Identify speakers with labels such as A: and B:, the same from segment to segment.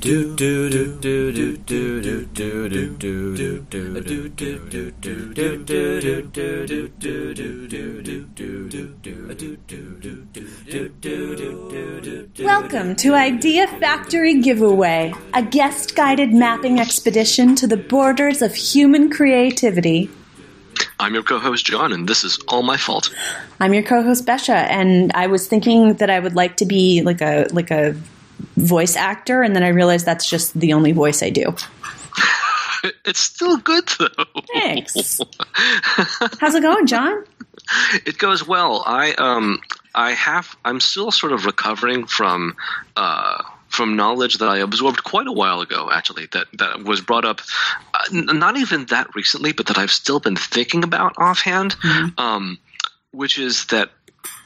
A: Welcome to Idea Factory Giveaway, a guest guided mapping expedition to the borders of human creativity.
B: I'm your co-host Jon, and this is all my fault.
A: I'm your co-host Besha, and I was thinking that I would like to be like a like a voice actor, and then I realized that's just the only voice I do.
B: It's still good though.
A: Thanks. How's it going, Jon?
B: It goes well. I um I have I'm still sort of recovering from uh from knowledge that I absorbed quite a while ago, actually, that, that was brought up uh, n- not even that recently, but that I've still been thinking about offhand, um, which is that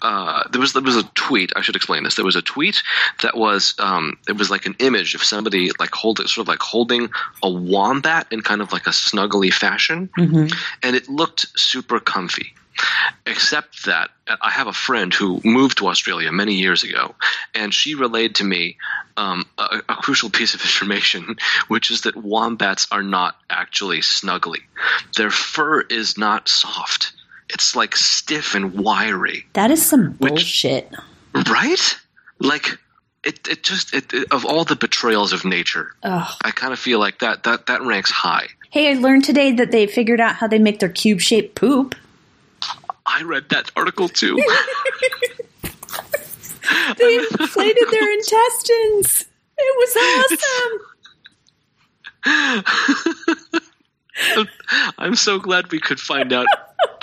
B: uh, there was there was a tweet. I should explain this. There was a tweet that was um, it was like an image of somebody like holding sort of like holding a wombat in kind of like a snuggly fashion, and it looked super comfy. Except that I have a friend who moved to Australia many years ago, and she relayed to me um, a, a crucial piece of information, which is that wombats are not actually snuggly. Their fur is not soft. It's like stiff and wiry,
A: That is some bullshit.
B: right? Like it. It just it, it- of all the betrayals of nature,
A: Ugh.
B: I kind of feel like that that that ranks high.
A: Hey, I learned today that they figured out how they make their cube shaped poop.
B: I read that article too.
A: They inflated their intestines. It was awesome.
B: I'm so glad we could find out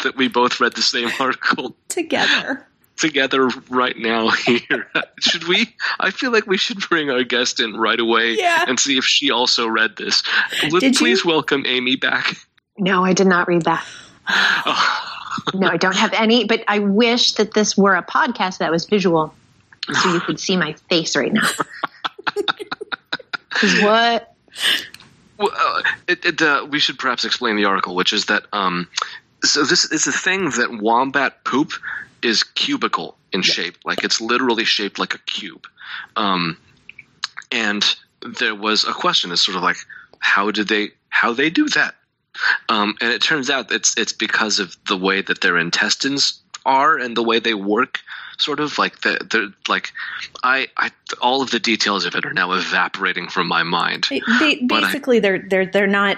B: that we both read the same article
A: Together.
B: together right now here. Should we? I feel like we should bring our guest in right away
A: Yeah.
B: and see if she also read this. Would
A: Did you?
B: please welcome Amy back.
C: No, I did not read that. no, I don't have any, but I wish that this were a podcast that was visual so you could see my face right now. 'Cause what?
B: Well, uh, it, it, uh, we should perhaps explain the article, which is that um, so this is a thing that wombat poop is cubical in shape, like it's literally shaped like a cube. Um, and there was a question, it's sort of like, how did they how they do that? Um, and it turns out it's it's because of the way that their intestines are and the way they work. Sort of like the, they're like I, I all of the details of it are now evaporating from my mind.
A: They, they,
B: But I-
A: basically, they're they're they're not.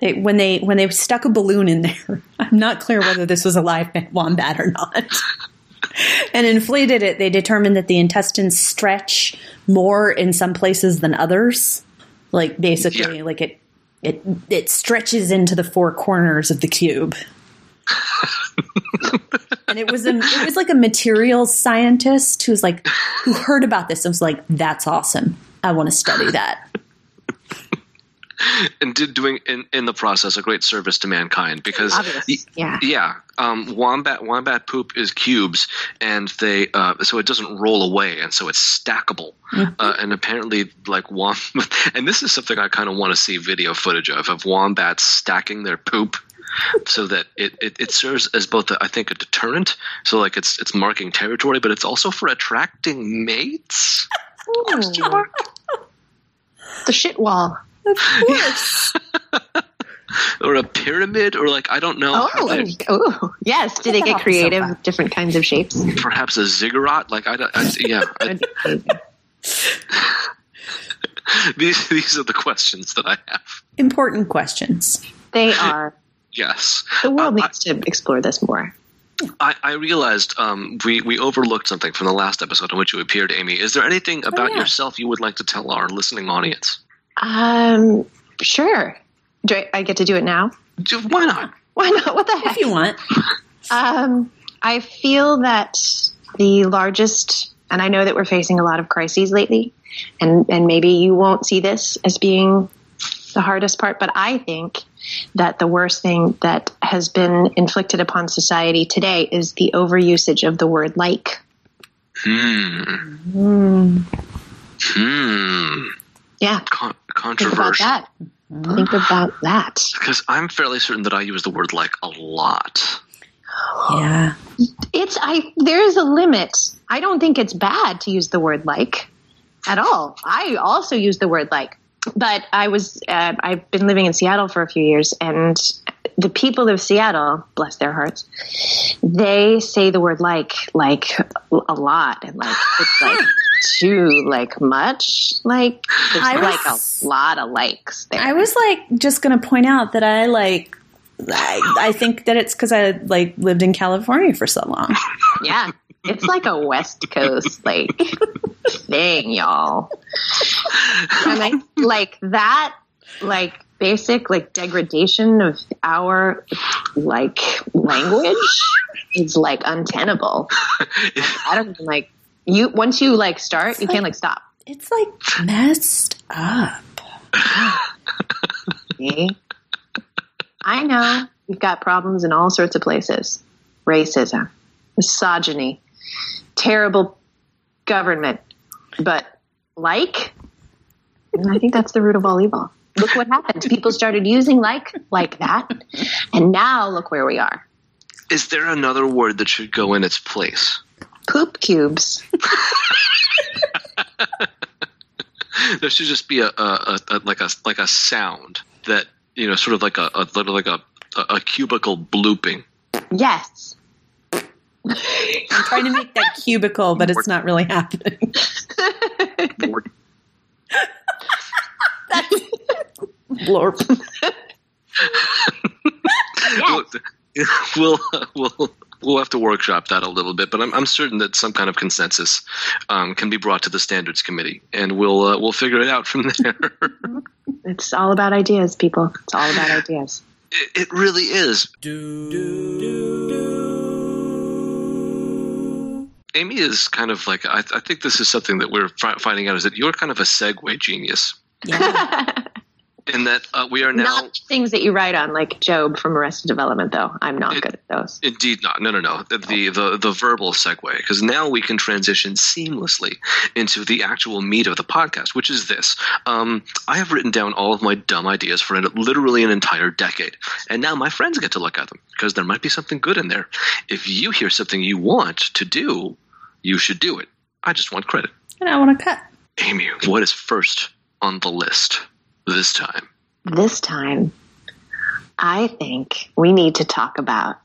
A: They, when they when they stuck a balloon in there, I'm not clear whether this was a live wombat or not. and inflated it, they determined that the intestines stretch more in some places than others. Like basically,
B: Yeah.
A: like it it it stretches into the four corners of the cube. and it was a, it was like a materials scientist who's like who heard about this and was like, "That's awesome. I want to study that."
B: and did doing in, in the process a great service to mankind because y-
C: Yeah.
B: yeah um, wombat wombat poop is cubes and they uh, so it doesn't roll away and so it's stackable. Uh, and apparently like wom- and this is something I kind of want to see video footage of of wombats stacking their poop so that it, it, it serves as both a, I think a deterrent so like it's it's marking territory but it's also for attracting mates?
C: The shit wall.
A: Of course.
B: or a pyramid or like I don't know
C: Oh,
B: they-
C: oh, yes. Did they get creative
A: sofa.
C: with different kinds of shapes?
B: perhaps a ziggurat like I, don't- I yeah I, these these are the questions that I have.
A: Important questions.
C: They are.
B: Yes,
C: The world
B: Uh, I-
C: needs to explore this more.
B: I, I realized um, we we overlooked something from the last episode in which you appeared, Amy. Is there anything about
A: yeah.
B: yourself you would like to tell our listening audience?
C: Um, sure. Do I, I get to do it now?
B: Do- Why not?
C: Why not? What the heck?
A: If you want.
C: Um, I feel that the largest, and I know that we're facing a lot of crises lately, and and maybe you won't see this as being the hardest part, but I think that the worst thing that has been inflicted upon society today is the overusage of the word like.
B: Hmm. Hmm.
C: Yeah,
B: Con-
C: think about
B: controversial.
C: that. Think about that.
B: Because I'm fairly certain that I use the word like a lot.
A: Yeah.
C: It's I. There is a limit. I don't think it's bad to use the word like. at all. I also use the word like, but I was uh, I've been living in Seattle for a few years, and the people of Seattle, bless their hearts, they say the word like like a lot, and like it's like too like much like there's
A: I
C: like a lot of likes there.
A: I was like just going to point out that I like. I, I think that it's because I like lived in California for so long.
C: yeah, it's like a West Coast like thing, y'all. And I like that like basic like degradation of our like language is like untenable. I don't like you once you like start, you can't like stop.
A: It's like messed up.
C: See? I know you've got problems in all sorts of places. Racism, misogyny, terrible government. But like, I think that's the root of all evil. Look what happened. People started using like like that, and now look where we are.
B: Is there another word that should go in its place?
C: Poop cubes.
B: There should just be a, a, a, a like a like a sound that you know, sort of like a, a little like a, a, a cubicle blooping.
C: Yes.
A: I'm trying to make that cubicle, but it's not really happening. Blorp.
B: we'll we'll we'll have to workshop that a little bit, but I'm, I'm certain that some kind of consensus um, can be brought to the standards committee, and we'll uh, we'll figure it out from there.
C: It's all about ideas, people. It's all about ideas.
B: it, it really is. Amy is kind of like I, I think this is something that we're fi- finding out is that you're kind of a segue genius
A: Yeah.
B: in that uh, we are now
C: not things that you write on, like Gob from Arrested Development, though. I'm not
B: It-
C: good at those.
B: Indeed not. No, no, no. The the the, the verbal segue because now we can transition seamlessly into the actual meat of the podcast, which is this. Um, I have written down all of my dumb ideas for an, literally an entire decade, and now my friends get to look at them because there might be something good in there. If you hear something you want to do, you should do it. I just want credit.
A: and I want to cut.
B: Amy, what is first on the list this time?
C: This time, I think we need to talk about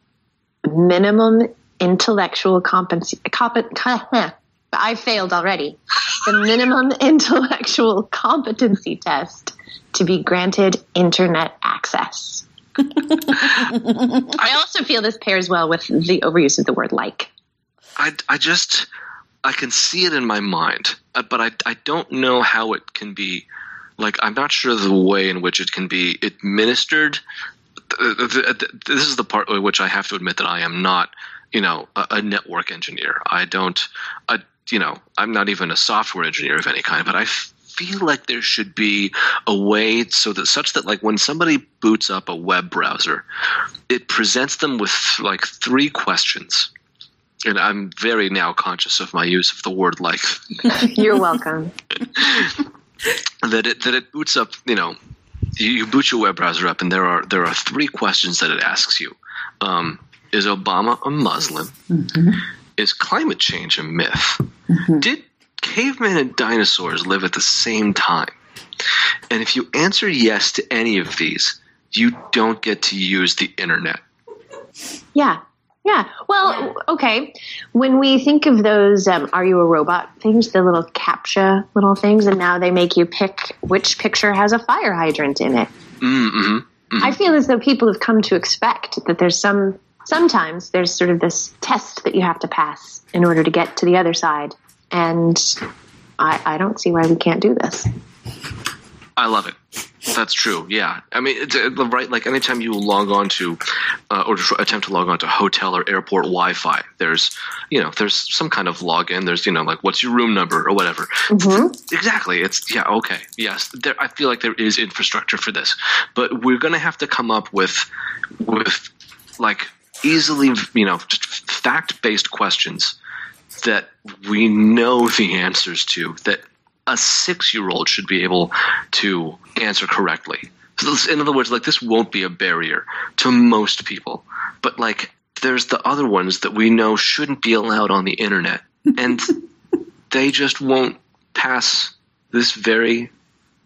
C: minimum intellectual competency. Compet- I failed already. The minimum intellectual competency test to be granted internet access. I also feel this pairs well with the overuse of the word like.
B: I, I just I can see it in my mind, uh, but I I don't know how it can be. Like I'm not sure the way in which it can be administered. Th- th- th- This is the part in which I have to admit that I am not, you know, a, a network engineer. I don't, I, you know, I'm not even a software engineer of any kind. But I feel like there should be a way so that such that like when somebody boots up a web browser, it presents them with like three questions and I'm very now conscious of my use of the word like
C: You're welcome.
B: that it that it boots up. You know, you, you boot your web browser up, and there are there are three questions that it asks you: um, Is Obama a Muslim? Is climate change a myth? Did cavemen and dinosaurs live at the same time? And if you answer yes to any of these, you don't get to use the internet.
C: Yeah. Yeah. Well, okay. When we think of those, um, are you a robot things, the little captcha little things, and now they make you pick which picture has a fire hydrant in it.
B: Mm-hmm.
C: I feel as though people have come to expect that there's some, sometimes there's sort of this test that you have to pass in order to get to the other side. And I, I don't see why we can't do this.
B: I love it. That's true. Yeah, I mean, it's, uh, right. Like anytime you log on to, uh, or attempt to log on to hotel or airport Wi-Fi, there's, you know, there's some kind of login. There's, you know, like what's your room number or whatever. Exactly. It's yeah. Okay. Yes. There. I feel like there is infrastructure for this, but we're going to have to come up with, with, like easily, you know, just fact-based questions that we know the answers to that a six-year-old should be able to answer correctly. So this- in other words, like this won't be a barrier to most people, but like there's the other ones that we know shouldn't be allowed on the internet, and they just won't pass this very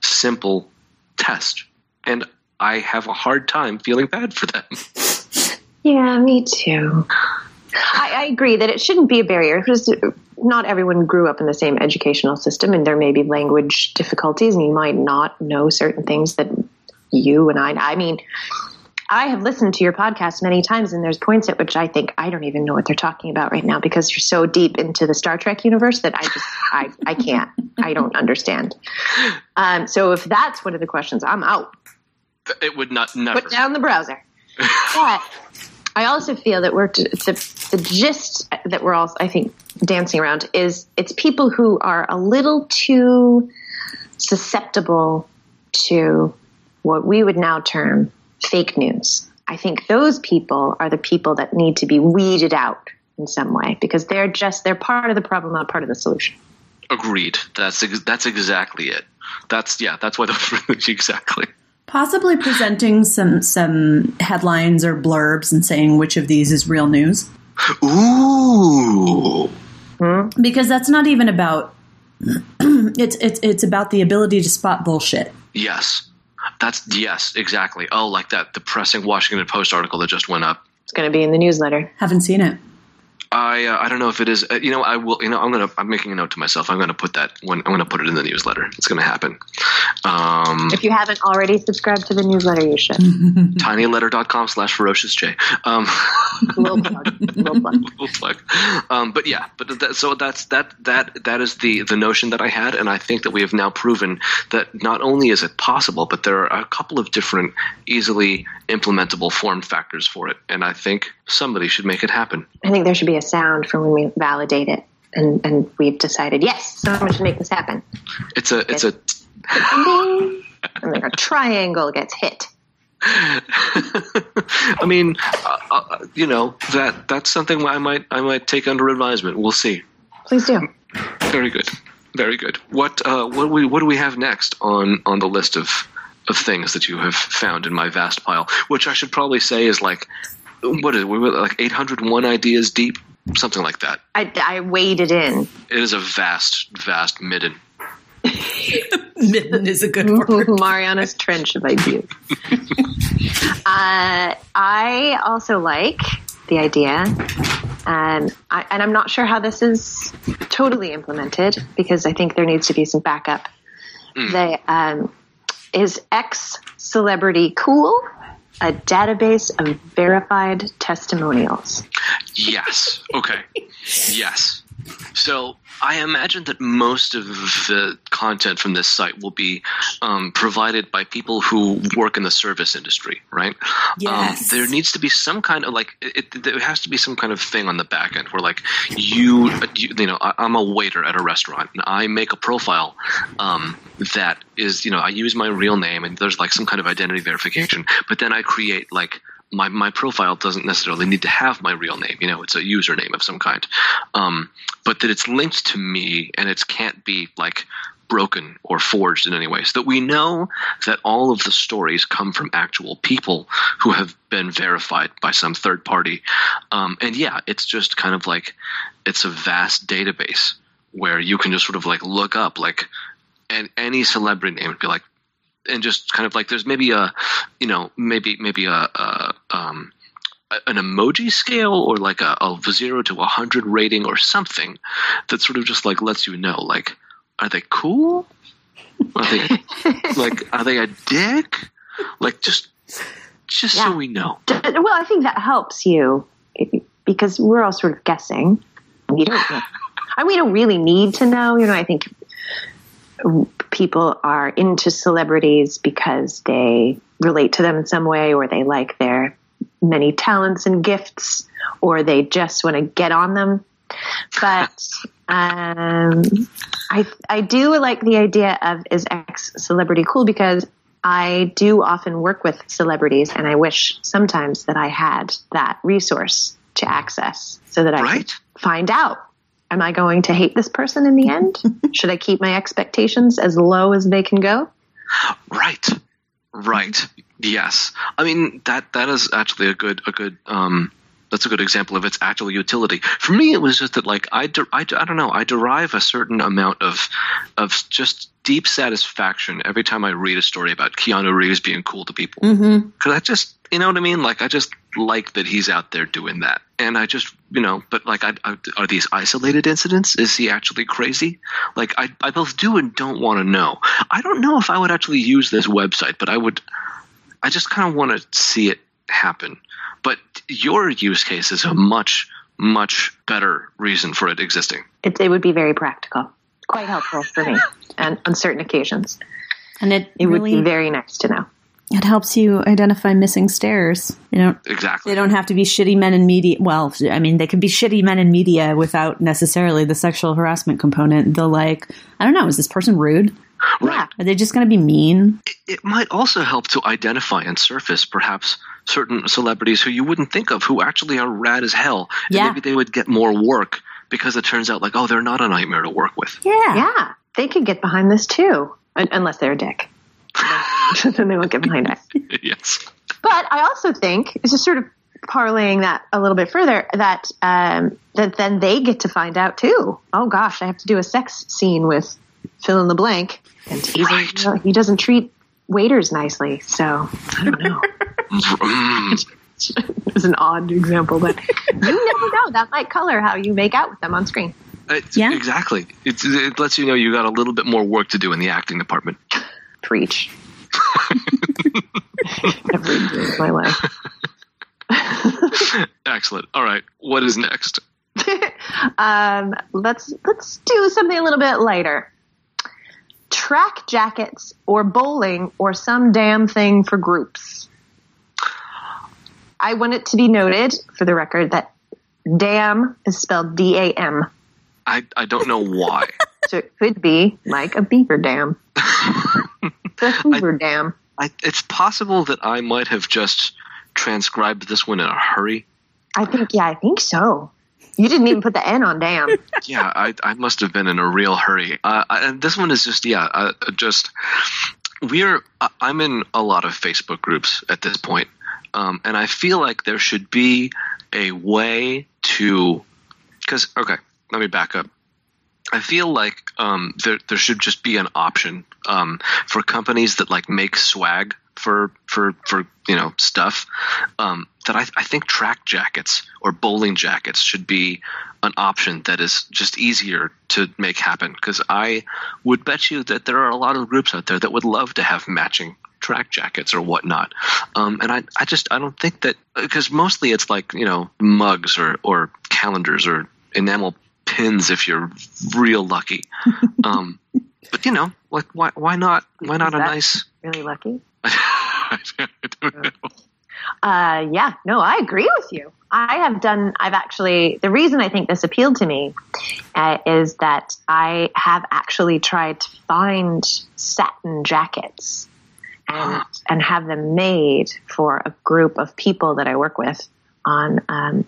B: simple test, and I have a hard time feeling bad for them.
C: Yeah, me too. I, I agree that it shouldn't be a barrier because not everyone grew up in the same educational system, and there may be language difficulties, and you might not know certain things that you and I. I mean, I have listened to your podcast many times, and there's points at which I think I don't even know what they're talking about right now because you're so deep into the Star Trek universe that I just I I can't I don't understand. Um, so if that's one of the questions, I'm out.
B: It would not never.
C: Put down the browser. but I also feel that we're the, the gist that we're all I think dancing around is it's people who are a little too susceptible to what we would now term fake news. I think those people are the people that need to be weeded out in some way because they're just they're part of the problem, not part of the solution.
B: Agreed. That's that's exactly it. That's yeah. That's why the exactly.
A: Possibly presenting some some headlines or blurbs and saying which of these is real news.
B: Ooh. Hmm?
A: Because that's not even about it's it's it's about the ability to spot bullshit.
B: Yes. That's yes, exactly. Oh, like that depressing Washington Post article that just went up.
C: It's going to be in the newsletter.
A: Haven't seen it.
B: I uh, I don't know if it is. Uh, you know, I will. You know, I'm gonna. I'm making a note to myself. I'm going to put that when I'm going to put it in the newsletter. It's going to happen. Um,
C: If you haven't already subscribed to the newsletter, you should.
B: tinyletter.com slash ferocious J. Um,
C: Little plug. Little plug.
B: little plug. Um, but yeah, but that, so that's that that that is the the notion that I had, and I think that we have now proven that not only is it possible, but there are a couple of different easily implementable form factors for it, and I think somebody should make it happen.
C: I think there should be a sound for when we validate it, and and we've decided yes, someone should make this happen.
B: It's a it's a
C: and like a triangle gets hit.
B: I mean, uh, uh, you know that that's something I might I might take under advisement. We'll see.
C: Please do.
B: Very good, very good. What uh, what do we what do we have next on on the list of of things that you have found in my vast pile? Which I should probably say is like what is it? Like eight hundred one ideas deep, something like that.
C: I, I waded in.
B: It is a vast vast midden.
A: midden is a good word.
C: Mariana's trench of ideas. uh, I also like the idea, um, I, and I'm not sure how this is totally implemented because I think there needs to be some backup. The um, is X celebrity cool? A database of verified testimonials.
B: Yes. Okay. yes. So I imagine that most of the content from this site will be um, provided by people who work in the service industry, right?
A: Yes.
B: Um, there needs to be some kind of like it, it, there has to be some kind of thing on the back end where like you you, you know I, I'm a waiter at a restaurant and I make a profile um, that is you know I use my real name and there's like some kind of identity verification, but then I create like my, my profile doesn't necessarily need to have my real name. You know, it's a username of some kind, um, but that it's linked to me and it can't be like broken or forged in any way. So that we know that all of the stories come from actual people who have been verified by some third party. Um, and yeah, it's just kind of like it's a vast database where you can just sort of like look up like and any celebrity name and be like and just kind of like there's maybe a you know maybe maybe a, a um an emoji scale or like a, a zero to a hundred rating or something that sort of just like lets you know like are they cool are they like are they a dick like just just
C: Yeah.
B: so we know
C: Well, I think that helps you because we're all sort of guessing. We don't know. And we don't really need to know. You know, I think people are into celebrities because they relate to them in some way or they like their many talents and gifts or they just want to get on them. But um, I I do like the idea of is ex celebrity cool because I do often work with celebrities and I wish sometimes that I had that resource to access so that I
B: Right.
C: could find out. Am I going to hate this person in the end? Should I keep my expectations as low as they can go?
B: Right. Right. Yes. I mean that that is actually a good a good um that's a good example of its actual utility. For me, it was just that like I, de- I, I don't know I derive a certain amount of of just deep satisfaction every time I read a story about Keanu Reeves being cool to people
A: Mm-hmm.
B: because I just you know what I mean like I just like that he's out there doing that. And I just you know but like I, I, are these isolated incidents? Is he actually crazy? Like I, I both do and don't want to know. I don't know if I would actually use this website but I would I just kind of want to see it happen. But your use case is a much much better reason for it existing.
C: It, it would be very practical, quite helpful for me, and on certain occasions,
A: And it,
C: it would be very nice to know.
A: It helps you identify missing stairs. You know,
B: exactly
A: they don't have to be shitty men in media. Well, I mean, they could be shitty men in media without necessarily the sexual harassment component. They'll like, I don't know, is this person rude?
B: right
A: Are they just going to be mean?
B: it might also help to identify and surface perhaps certain celebrities who you wouldn't think of who actually are rad as hell. And
A: Yeah.
B: maybe they would get more work because it turns out like, oh, they're not a nightmare to work with.
A: Yeah.
C: Yeah, they could get behind this too, unless they're a dick. then they won't get behind it.
B: yes.
C: But I also think it's just sort of parlaying that a little bit further that um, that then they get to find out too. Oh gosh, I have to do a sex scene with fill in the blank, and he's
B: Right.
C: you know, he doesn't treat waiters nicely. So I don't know. It's an odd example, but you never know. That might color how you make out with them on screen.
B: It's-
A: Yeah.
B: Exactly. It's, it lets you know you got a little bit more work to do in the acting department.
C: Preach. Every day of my life.
B: Excellent. All right. What is next?
C: um, let's let's do something a little bit lighter. Track jackets or bowling or some damn thing for groups. I want it to be noted for the record that dam is spelled D A M.
B: I, I don't know why.
C: So it could be like a beaver dam. the Hoover Dam.
B: I, it's possible that I might have just transcribed this one in a hurry.
C: I think yeah, I think so. You didn't even put the N on dam.
B: yeah, I, I must have been in a real hurry. Uh, I- and this one is just yeah, uh, just we're I- I'm in a lot of Facebook groups at this point, um, and I feel like there should be a way to because okay, let me back up. I feel like um, there there should just be an option um, for companies that like make swag for for for you know stuff um, that I, I think track jackets or bowling jackets should be an option that is just easier to make happen because I would bet you that there are a lot of groups out there that would love to have matching track jackets or whatnot um, and I, I just I don't think that because mostly it's like you know mugs or or calendars or enamel pins if you're real lucky um, but you know like why why not why not a nice
C: Really lucky.
B: I don't know.
C: Uh, yeah, no, I agree with you. I have done, I've actually, the reason I think this appealed to me uh, is that I have actually tried to find satin jackets and, and have them made for a group of people that I work with on um,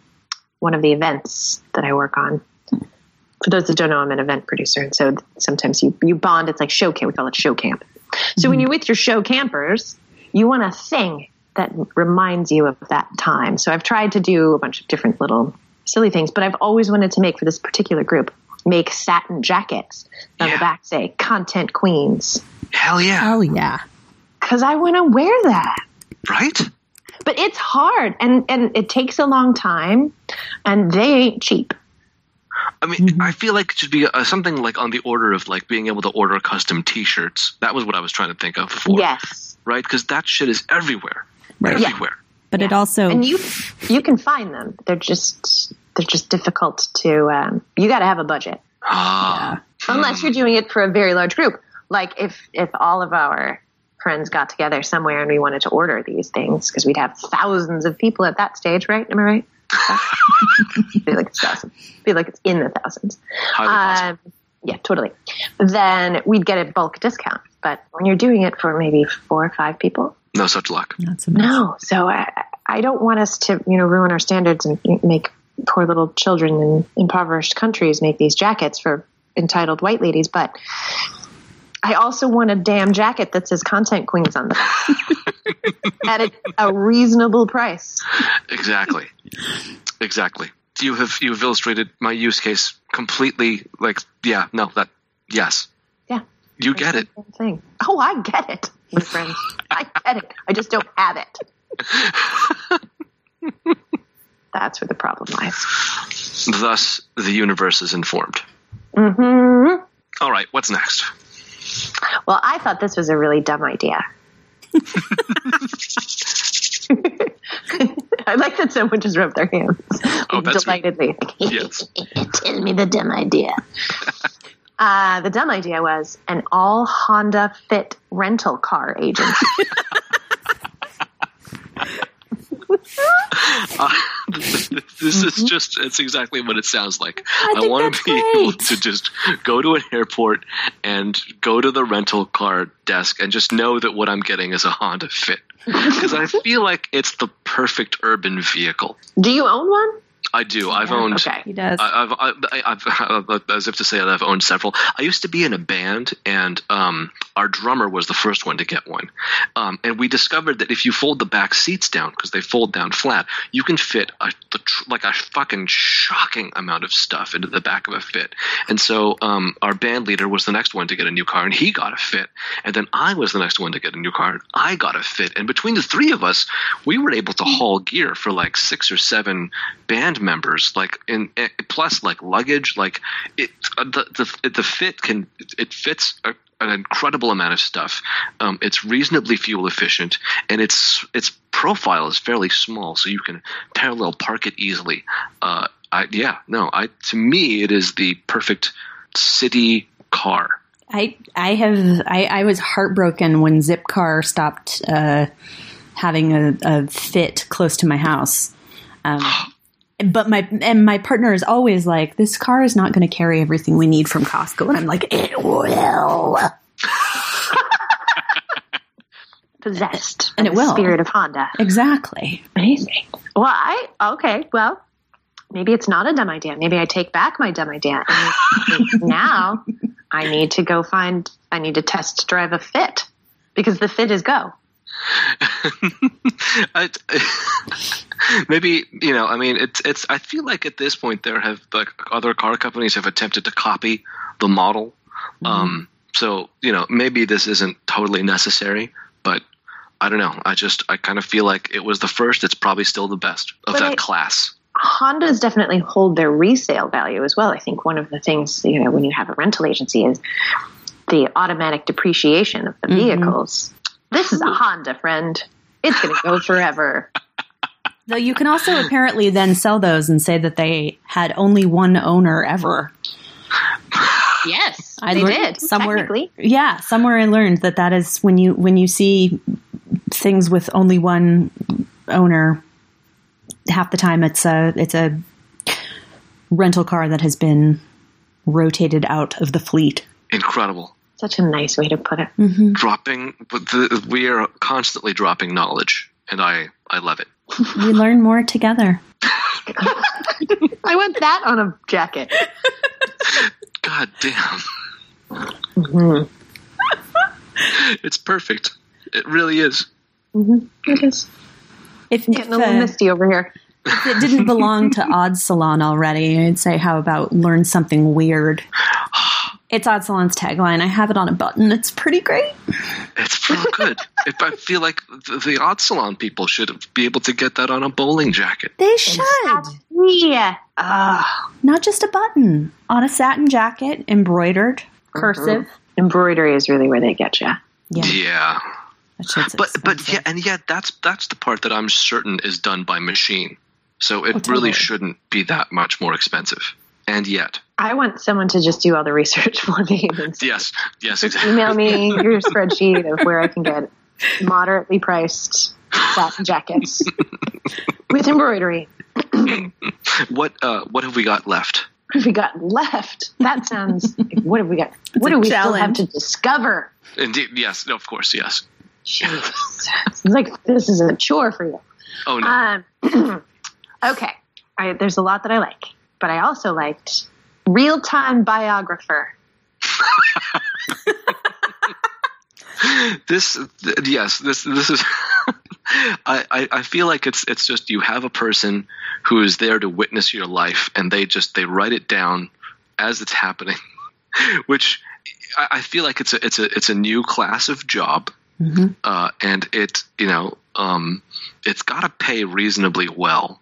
C: one of the events that I work on. For those that don't know, I'm an event producer, and so sometimes you, you bond. It's like show camp. We call it show camp. So when mm-hmm. you're with your show campers, you want a thing that reminds you of that time. So I've tried to do a bunch of different little silly things, but I've always wanted to make for this particular group make satin jackets on
B: Yeah.
C: the back say content queens
B: Hell yeah!
A: Hell yeah.
C: because I want to wear that.
B: Right?
C: But it's hard and and it takes a long time, and they ain't cheap.
B: I mean, I feel like it should be uh, something like on the order of like being able to order custom T-shirts. That was what I was trying to think of before.
C: Yes,
B: Right? Because that shit is everywhere.
A: Right.
C: Yeah.
B: Everywhere.
A: But it also
C: and you you can find them. They're just they're just difficult to. Um, you got to have a budget.
B: Ah.
C: unless you're doing it for a very large group. Like if if all of our friends got together somewhere and we wanted to order these things because we'd have thousands of people at that stage, right? Am I right? I feel like it's thousands. I feel like it's in the thousands. Um, yeah, totally. Then we'd get a bulk discount. But when you're doing it for maybe four or five people,
B: No such luck.
A: not so much.
C: no. So I, I don't want us to, you know, ruin our standards and make poor little children in impoverished countries make these jackets for entitled white ladies. But I also want a damn jacket that says "Content Queens" on the back at a, a reasonable price.
B: Exactly. exactly. You have you have illustrated my use case completely. Like, yeah, no, that yes,
C: Yeah.
B: you get it.
C: Thing. Oh, I get it, my friends. I get it. I just don't have it. That's where the problem lies.
B: Thus, the universe is informed.
C: Mm-hmm.
B: All right, what's next?
C: Well, I thought this was a really dumb idea. I like that someone just rubbed their hands
B: Oh, that's
C: delightedly.
B: Yes.
C: Tell me the dumb idea. uh, the dumb idea was an all Honda Fit rental car agency.
B: Uh, this is just it's exactly what it sounds like. I,
A: think
B: want to be able to just go to an airport and go to the rental car desk and just know that what I'm getting is a Honda Fit. Because I feel like it's the perfect urban vehicle.
C: Do you own one?
B: I do. I've owned
C: Okay.
A: He does.
B: I- I've, I- I've, I've, as if to say that I've owned several. I used to be in a band, and um, our drummer was the first one to get one. Um, and we discovered that if you fold the back seats down, because they fold down flat, you can fit a, the, tr- like a fucking shocking amount of stuff into the back of a fit. And so um, our band leader was the next one to get a new car, and he got a fit. And then I was the next one to get a new car, and I got a fit. And between the three of us, we were able to haul gear for like six or seven band members, like in eh, plus like luggage. Like it, uh, the the the fit can it fits. A, an incredible amount of stuff. Um, it's reasonably fuel efficient, and its its profile is fairly small, so you can parallel park it easily. Uh, I, yeah, no, I to me it is the perfect city car.
A: I I have I, I was heartbroken when Zipcar stopped uh, having a, a fit close to my house. Um, but my and my partner is always like, "This car is not going to carry everything we need from Costco," and I'm like, "It will."
C: Possessed.
A: And it
C: the
A: will.
C: Spirit of Honda.
A: Exactly.
C: Amazing. Well, I okay. Well, maybe it's not a dumb idea. Maybe I take back my dumb idea. And now I need to go find. I need to test drive a Fit because the Fit is go.
B: I, maybe you know. I mean, it's it's. I feel like at this point there have like other car companies have attempted to copy the model. Um, so you know, maybe this isn't totally necessary, but I don't know. I just I kind of feel like it was the first. It's probably still the best of
C: But
B: that
C: I-
B: class.
C: Hondas definitely hold their resale value as well. I think one of the things you know when you have a rental agency is the automatic depreciation of the vehicles. This is a Honda, friend. It's going to go forever.
A: Though you can also apparently then sell those and say that they had only one owner ever.
C: Yes,
A: I
C: they did
A: somewhere.
C: technically.
A: Yeah, somewhere I learned that that is when you when you see things with only one owner. Half the time, it's a it's a rental car that has been rotated out of the fleet.
B: Incredible.
C: Such a nice way to put it.
B: Dropping. but the, we are constantly dropping knowledge, and I I love it.
A: We learn more together.
C: I want that on a jacket.
B: God damn.
C: Mm-hmm.
B: It's perfect. It really is.
C: It is
A: If,
C: getting
A: if,
C: a little
A: uh,
C: misty over here.
A: if it didn't belong to Odd Salon already, I'd say, how about learn something weird? It's Odd Salon's tagline. I have it on a button. It's pretty great.
B: It's real good. if I feel like the, the Odd Salon people should be able to get that on a bowling jacket.
A: They should.
C: Yeah. Ah,
A: Not just a button. On a satin jacket, embroidered, cursive.
C: embroidery is really where they get you.
A: Yeah.
B: Yeah.
A: that shit's
B: But but yeah, and yet that's that's the part that I'm certain is done by machine. So it
A: Oh, totally.
B: really shouldn't be that much more expensive. And yet,
C: I want someone to just do all the research for me
B: yes, yes, exactly.
C: email me your spreadsheet of where I can get moderately priced satin jackets with embroidery.
B: What uh, what have we got left?
C: What have we got left? That sounds. what have we got? What do we still have to discover?
B: Indeed, yes, of course, yes.
C: Jeez, it's like this is a chore for you.
B: Oh no,
C: Um, okay, I, there's a lot that I like, but I also liked real time biographer.
B: this th- yes, this this is I, I, feel like it's it's just you have a person who is there to witness your life, and they just they write it down as it's happening, which I, I feel like it's a it's a it's a new class of job, uh, and it you know um, it's got to pay reasonably well,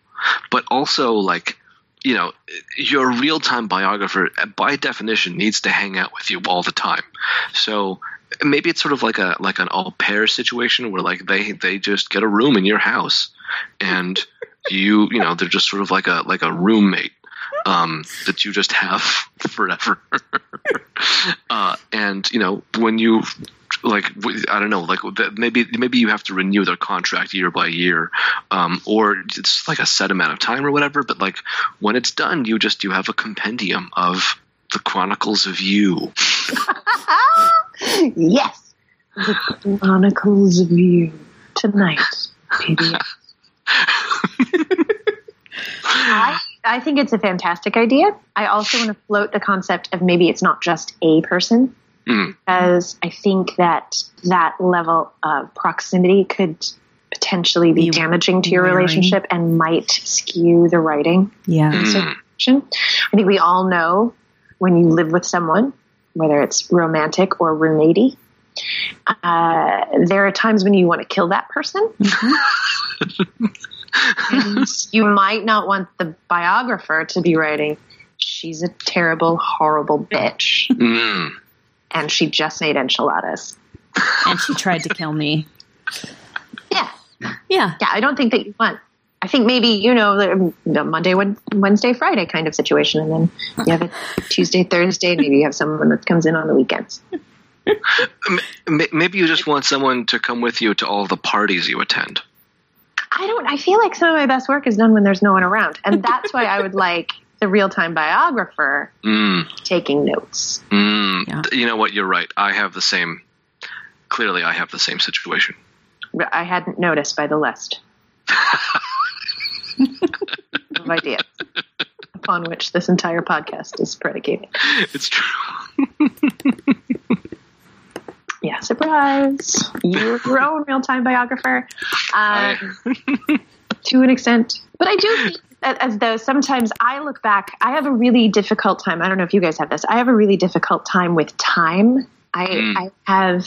B: but also like you know your real time biographer by definition needs to hang out with you all the time, so maybe it's sort of like a like an au pair situation where like they they just get a room in your house and you you know they're just sort of like a like a roommate um, that you just have forever. Uh, and you know when you like I don't know like maybe maybe you have to renew their contract year by year um, or it's like a set amount of time or whatever but like when it's done you just you have a compendium of the chronicles of you
C: yes. The Chronicles of You tonight. PBS. I, I think it's a fantastic idea. I also want to float the concept of maybe it's not just a person,
B: Mm.
C: because I think that that level of proximity could potentially be
A: Be
C: damaging to your
A: wearing.
C: relationship and might skew the writing.
A: Yeah.
B: Mm.
C: situation. I think we all know when you live with someone, whether it's romantic or roommatey, uh, there are times when you want to kill that person. and you might not want the biographer to be writing, she's a terrible, horrible bitch,
B: Mm.
C: And she just made enchiladas.
A: And she tried to kill me.
C: Yeah.
A: Yeah.
C: Yeah, I don't think that you want. I think maybe you know the, the Monday, Wednesday, Friday kind of situation, and then you have a Tuesday, Thursday. Maybe you have someone that comes in on the weekends.
B: M- m- maybe you just want someone to come with you to all the parties you attend
C: I don't. I feel like some of my best work is done when there's no one around, and that's why I would like the real time biographer
B: mm.
C: taking notes.
B: Mm.
A: Yeah.
B: You know what? You're right. I have the same. Clearly, I have the same situation.
C: I hadn't noticed by the list of ideas upon which this entire podcast is predicated.
B: It's true.
C: Yeah, surprise! You're your own real time biographer. Um, to an extent. But I do think that as though sometimes I look back, I have a really difficult time. I don't know if you guys have this. I have a really difficult time with time. I,
B: Mm.
C: I have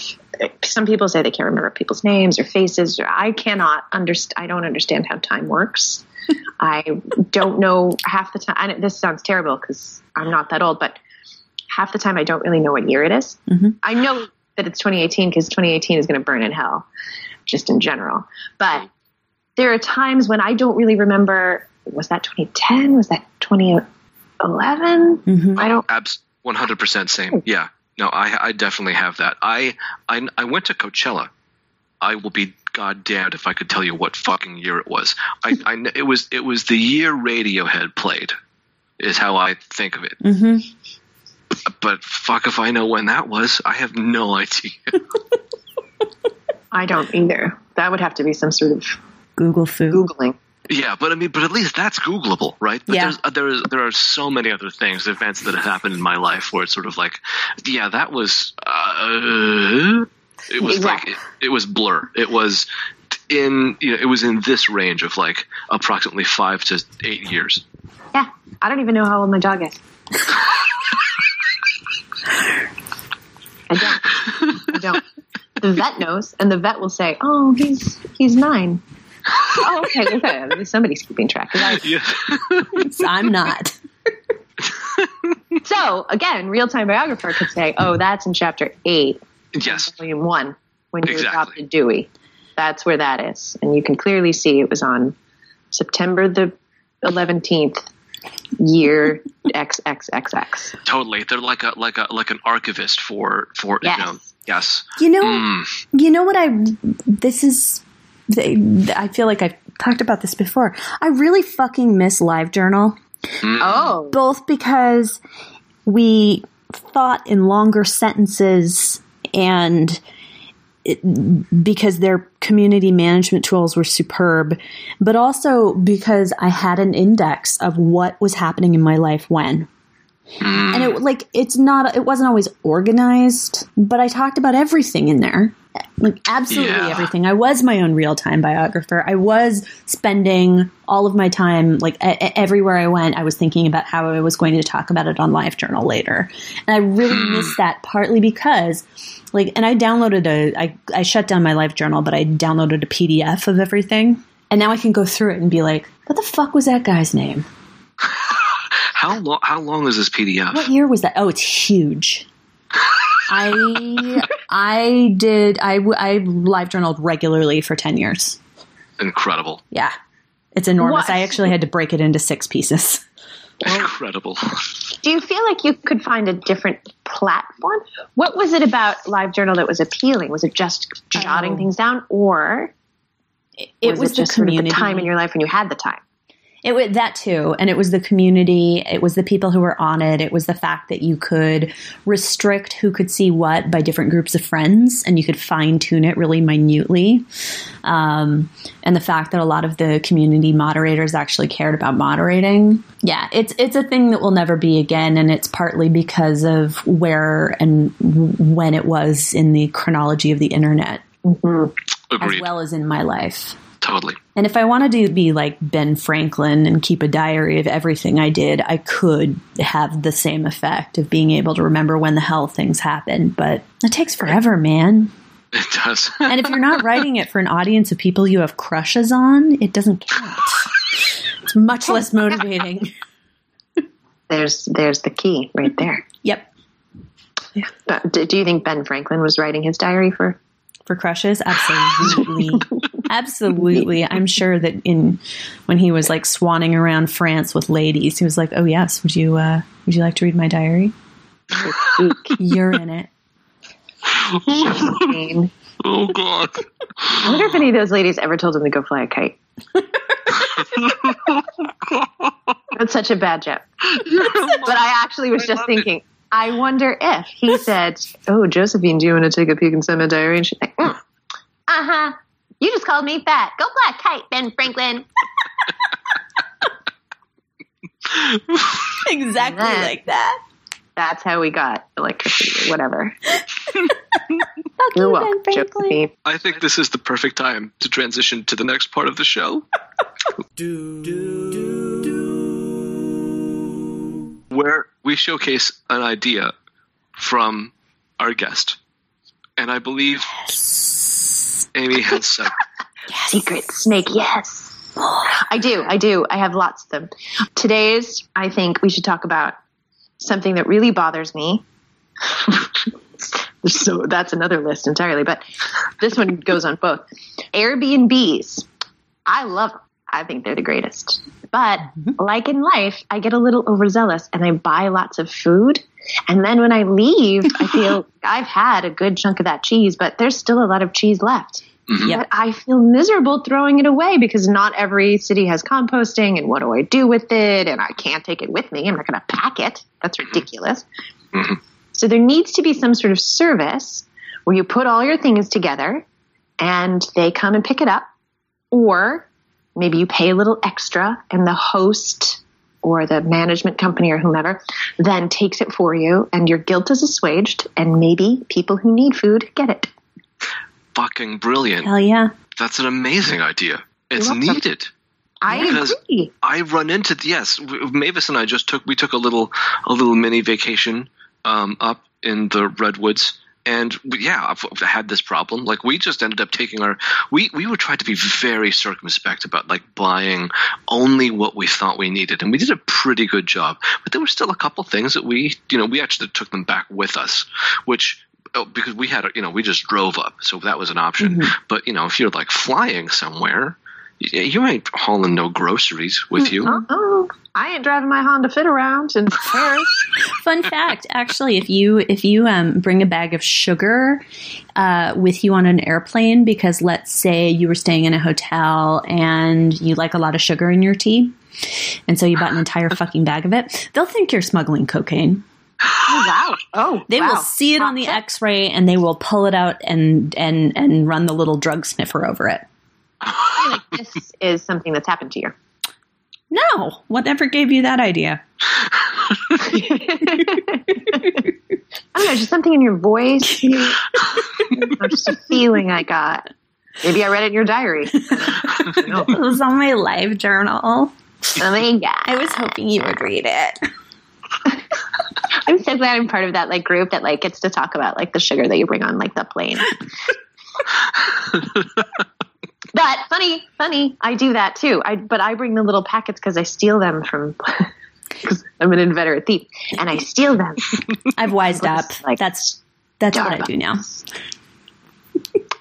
C: some people say they can't remember people's names or faces. Or I cannot understand. I don't understand how time works. I don't know half the time. And this sounds terrible because I'm not that old, but half the time I don't really know what year it is.
A: Mhm.
C: I know that it's 2018 because 2018 is going to burn in hell, just in general. But there are times when I don't really remember. Was that 2010? Was that 2011?
A: Mhm.
C: I don't.
B: Abs. One hundred percent same. Yeah. No, I I definitely have that. I I I went to Coachella. I will be goddamned if I could tell you what fucking year it was. I, I kn- it was it was the year Radiohead played, is how I think of it.
A: Mhm.
B: But fuck if I know when that was. I have no idea.
C: I don't either. That would have to be some sort of
A: Google-fu.
C: googling.
B: Yeah, but I mean, but at least that's Googleable, right? But
A: Yeah.
B: there's, uh, there, is- there are so many other things, events that have happened in my life where it's sort of like, yeah, that was, uh, it was like, it, it was blur. It was in, you know, it was in this range of like approximately five to eight years.
C: Yeah, I don't even know how old my dog is. I don't. I don't. The vet knows, and the vet will say, "Oh, he's he's nine. Oh, okay, okay. Somebody's keeping track. 'Cause I-
B: Yeah.
A: I'm not.
C: So again, real time biographer could say, "Oh, that's in chapter eight,
B: yes.
C: volume one, when you
B: Exactly.
C: adopted Dewey. That's where that is, and you can clearly see it was on September the eleventh, year XXXX.
B: Totally. They're like a, like a, like an archivist for, for,
C: Yes.
B: you know, yes.
A: You know,
B: Mm.
A: you know what I this is I feel like I've talked about this before. I really fucking miss LiveJournal mm.
C: Oh,
A: both because we thought in longer sentences and it, because their community management tools were superb, but also because I had an index of what was happening in my life when. Mm. And it like it's not it wasn't always organized, but I talked about everything in there. Like absolutely
B: Yeah.
A: everything. I was my own real time biographer. I was spending all of my time, like e- e- everywhere I went, I was thinking about how I was going to talk about it on LiveJournal later, and I really hmm. missed that partly because, like, and I downloaded a, I I shut down my LiveJournal, but I downloaded a PDF of everything, and now I can go through it and be like, what the fuck was that guy's name?
B: How long? How long is this PDF?
A: What year was that? Oh, it's huge. I I did I w- I live journaled regularly for ten years.
B: Incredible.
A: Yeah, it's enormous.
C: What?
A: I actually had to break it into six pieces.
B: Incredible.
C: Do you feel like you could find a different platform? What was it about LiveJournal that was appealing? Was it just jotting
A: Oh.
C: things down, or
A: It was,
C: it
A: the
C: just sort of the time in your life when you had the time?
A: It was that too, and it was the community. It was the people who were on it. It was the fact that you could restrict who could see what by different groups of friends, and you could fine tune it really minutely. Um, and the fact that a lot of the community moderators actually cared about moderating. Yeah, it's it's a thing that will never be again, and it's partly because of where and when it was in the chronology of the internet, as well as in my life.
B: Totally.
A: And if I wanted to be like Ben Franklin and keep a diary of everything I did, I could have the same effect of being able to remember when the hell things happened. But it takes forever, man.
B: It does.
A: And if you're not writing it for an audience of people you have crushes on, it doesn't count. It's much less motivating.
C: There's there's the key right there.
A: Yep.
C: But do, do you think Ben Franklin was writing his diary for?
A: For crushes, absolutely, absolutely. I'm sure that in when he was like swanning around France with ladies, he was like, "Oh yes, would you uh, would you like to read my diary? You're in it."
B: Oh God.
C: I wonder if any of those ladies ever told him to go fly a kite. That's such a bad joke. But I actually was just thinking, I wonder if he said, "Oh, Josephine, do you want to take a peek inside my diary?" And she's like, mm, "Uh huh. You just called me fat. Go black kite, Ben Franklin."
A: exactly
C: Yeah.
A: like that.
C: That's how we got electricity whatever.
A: Fuck
C: You're welcome,
A: Ben Franklin.
C: Josephine.
B: I think this is the perfect time to transition to the next part of the show. do, do, Do where we showcase an idea from our guest. And I believe Amy has said
C: Secret snake, yes. I do, I do. I have lots of them. Today's, I think we should talk about something that really bothers me. so that's another list entirely, but this one goes on both. Airbnbs. I love them. I think they're the greatest. But mm-hmm. like in life, I get a little overzealous and I buy lots of food. And then when I leave, I feel I've had a good chunk of that cheese, but there's still a lot of cheese left. Mm-hmm.
A: Yep.
C: But I feel miserable throwing it away because not every city has composting. And what do I do with it? And I can't take it with me. I'm not going to pack it. That's mm-hmm. ridiculous. So there needs to be some sort of service where you put all your things together and they come and pick it up. Or maybe you pay a little extra and the host or the management company or whomever then takes it for you and your guilt is assuaged and maybe people who need food get it.
B: fucking brilliant.
A: Hell yeah.
B: That's an amazing idea. It's
C: You're
B: needed.
C: I
B: Because-
C: agree.
B: I run into yes, Mavis and I just took we took a little a little mini vacation um, up in the redwoods, and we, yeah, I've, I've had this problem. Like we just ended up taking our we we were trying to be very circumspect about like buying only what we thought we needed, and we did a pretty good job. But there were still a couple things that we you know we actually took them back with us, which. oh, Because we had, you know, we just drove up, so that was an option. Mm-hmm. But you know, if you're like flying somewhere, you ain't hauling no groceries with you.
C: Uh oh, I ain't driving my Honda Fit around in Paris.
A: Fun fact, actually, if you if you um, bring a bag of sugar uh, with you on an airplane, because let's say you were staying in a hotel and you like a lot of sugar in your tea, and so you bought an entire fucking bag of it, they'll think you're smuggling cocaine.
C: Oh, wow. Oh,
A: They
C: wow.
A: will see it on the X-ray and they will pull it out and and and run the little drug sniffer over it.
C: I like this is something that's happened to you.
A: No, whatever gave you that idea?
C: I don't know, just something in your voice. You, just a feeling I got. Maybe I read it in your diary.
A: it was on my LiveJournal.
C: Oh my god!
A: I was hoping you would read it.
C: I'm so glad I'm part of that like group that like gets to talk about like the sugar that you bring on like the plane. But funny, funny, I do that too. I but I bring the little packets because I steal them from. Because I'm an inveterate thief, and I steal them.
A: I've wised up.
C: Like
A: that's that's what I do now.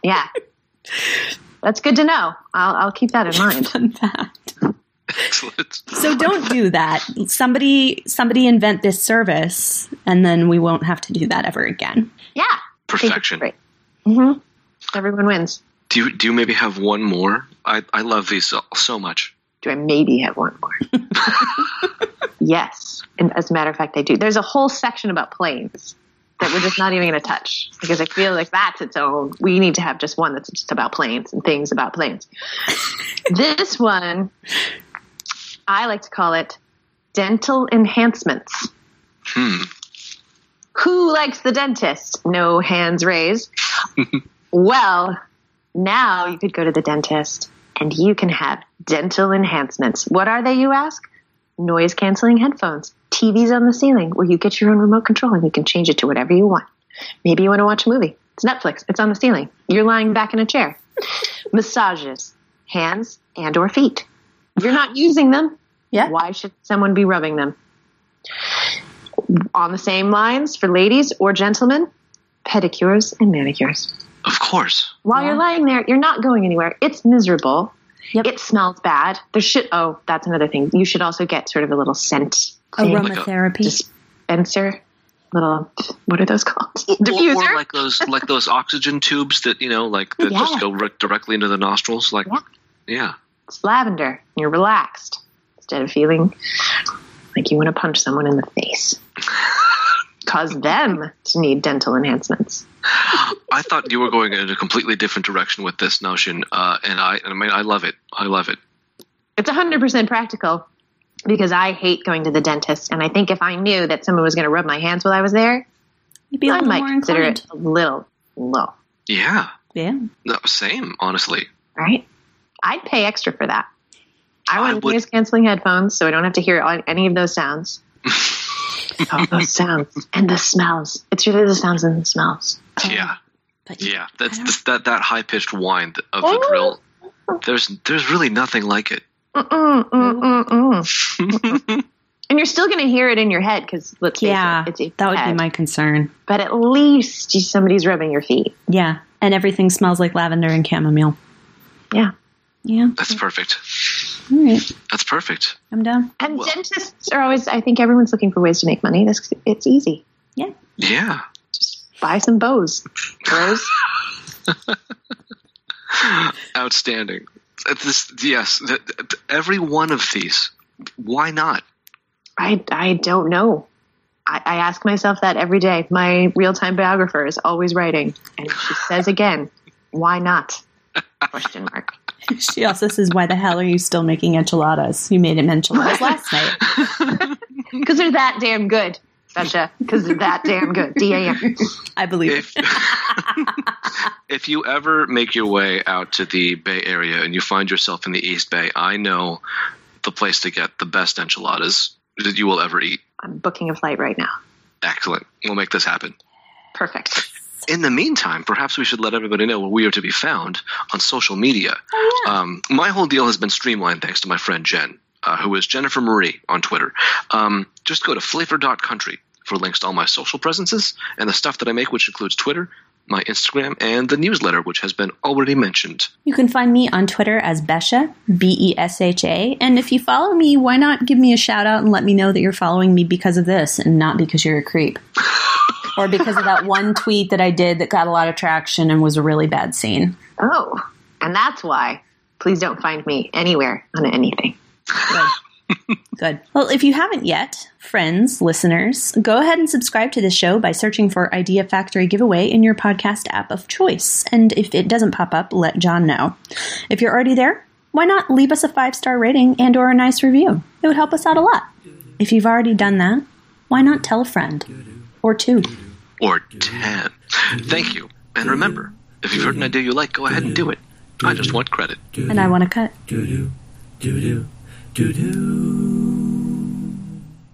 C: Yeah, that's good to know. I'll, I'll keep that in mind.
A: Fun fact.
B: Excellent.
A: So don't do that. Somebody somebody invent this service, and then we won't have to do that ever again.
C: Yeah,
B: Perfection.
C: Great. Mm-hmm. Everyone wins.
B: Do you do you maybe have one more? I, I love these so, so much.
C: Do I maybe have one more? yes. And as a matter of fact, I do. There's a whole section about planes that we're just not even going to touch because I feel like that's its own. We need to have just one that's just about planes and things about planes. this one, I like to call it dental enhancements.
B: Hmm.
C: Who likes the dentist? No hands raised. well, now you could go to the dentist and you can have dental enhancements. What are they, you ask? Noise canceling headphones, TVs on the ceiling where you get your own remote control and you can change it to whatever you want. Maybe you want to watch a movie. It's Netflix. It's on the ceiling. You're lying back in a chair. Massages, hands and or feet. You're not using them.
A: Yeah.
C: Why should someone be rubbing them? On the same lines for ladies or gentlemen, pedicures and manicures.
B: Of course.
C: While
A: Yeah.
C: you're lying there, you're not going anywhere. It's miserable.
A: Yep.
C: It smells bad. There should oh, that's another thing. You should also get sort of a little scent oh, oh thing.
A: Aromatherapy.
C: dispenser. Little what are those called? Diffuser.
B: or like those like those oxygen tubes that you know like that
C: Yeah.
B: just go right directly into the nostrils. Like
C: Yeah.
B: yeah.
C: it's lavender. You're relaxed instead of feeling like you want to punch someone in the face. Cause them to need dental enhancements.
B: I thought you were going in a completely different direction with this notion, uh, and I, I mean, I love it. I love it.
C: It's 100% practical because I hate going to the dentist. And I think if I knew that someone was going to rub my hands while I was there,
A: You'd be a
C: I
A: little
C: might consider
A: inclined.
C: it a little low,
B: Yeah,
A: Yeah.
B: no, same. Honestly,
C: right? I'd pay extra for that. I
B: I
C: want
B: would-
C: noise canceling headphones so I don't have to hear any of those sounds. all those sounds and the smells. It's really the sounds and the smells.
B: yeah, um,
A: But
B: yeah.
A: I
B: That's
A: don't-
B: that that high pitched whine of the oh. drill. There's there's really nothing like it.
C: Mm-mm, mm-mm, and you're still going to hear it in your head because let's face
A: yeah,
C: it, it's
A: that
C: your
A: would be my concern.
C: But at least somebody's rubbing your feet.
A: Yeah, and everything smells like lavender and chamomile.
C: Yeah.
A: Yeah.
B: That's perfect.
A: All right,
B: That's perfect.
A: I'm done.
C: And
B: Well-
C: dentists are always, I think everyone's looking for ways to make money. This, it's easy.
A: Yeah.
B: Yeah.
C: Just buy some bows. Bows.
B: Outstanding. Uh, This yes. th- th- Every one of these. Why not?
C: I, I don't know. I, I ask myself that every day. My real time biographer is always writing. And she says again, why not? Question mark.
A: She also says, "Why the hell are you still making enchiladas? You made him enchiladas last night."
C: Because they're that damn good. Gotcha. Because they're that damn good. D A M.
A: I believe.
B: If if you ever make your way out to the Bay Area and you find yourself in the East Bay, I know the place to get the best enchiladas that you will ever eat.
C: I'm booking a flight right now.
B: Excellent. We'll make this happen.
C: Perfect.
B: In the meantime, perhaps we should let everybody know where we are to be found on social media. um, my whole deal has been streamlined thanks to my friend Jen, uh, who is Jennifer Marie on Twitter. Um, just go to flavor.country for links to all my social presences and the stuff that I make, which includes Twitter, my Instagram, and the newsletter, which has been already mentioned.
A: You can find me on Twitter as Besha, B E S H A. And if you follow me, why not give me a shout out and let me know that you're following me because of this and not because you're a creep? or because of that one tweet that I did that got a lot of traction and was a really bad scene.
C: Oh, and that's why. Please don't find me anywhere on anything.
A: Good. Good. Well, if you haven't yet, friends, listeners, go ahead and subscribe to the show by searching for Idea Factory Giveaway in your podcast app of choice. And if it doesn't pop up, let Jon know. If you're already there, why not leave us a five star rating and or a nice review? It would help us out a lot. If you've already done that, why not tell a friend or two?
B: Or 10. Thank you. And remember, if you've heard an idea you like, go ahead and do it. I just want credit.
A: And I want to cut.
D: do do do do do do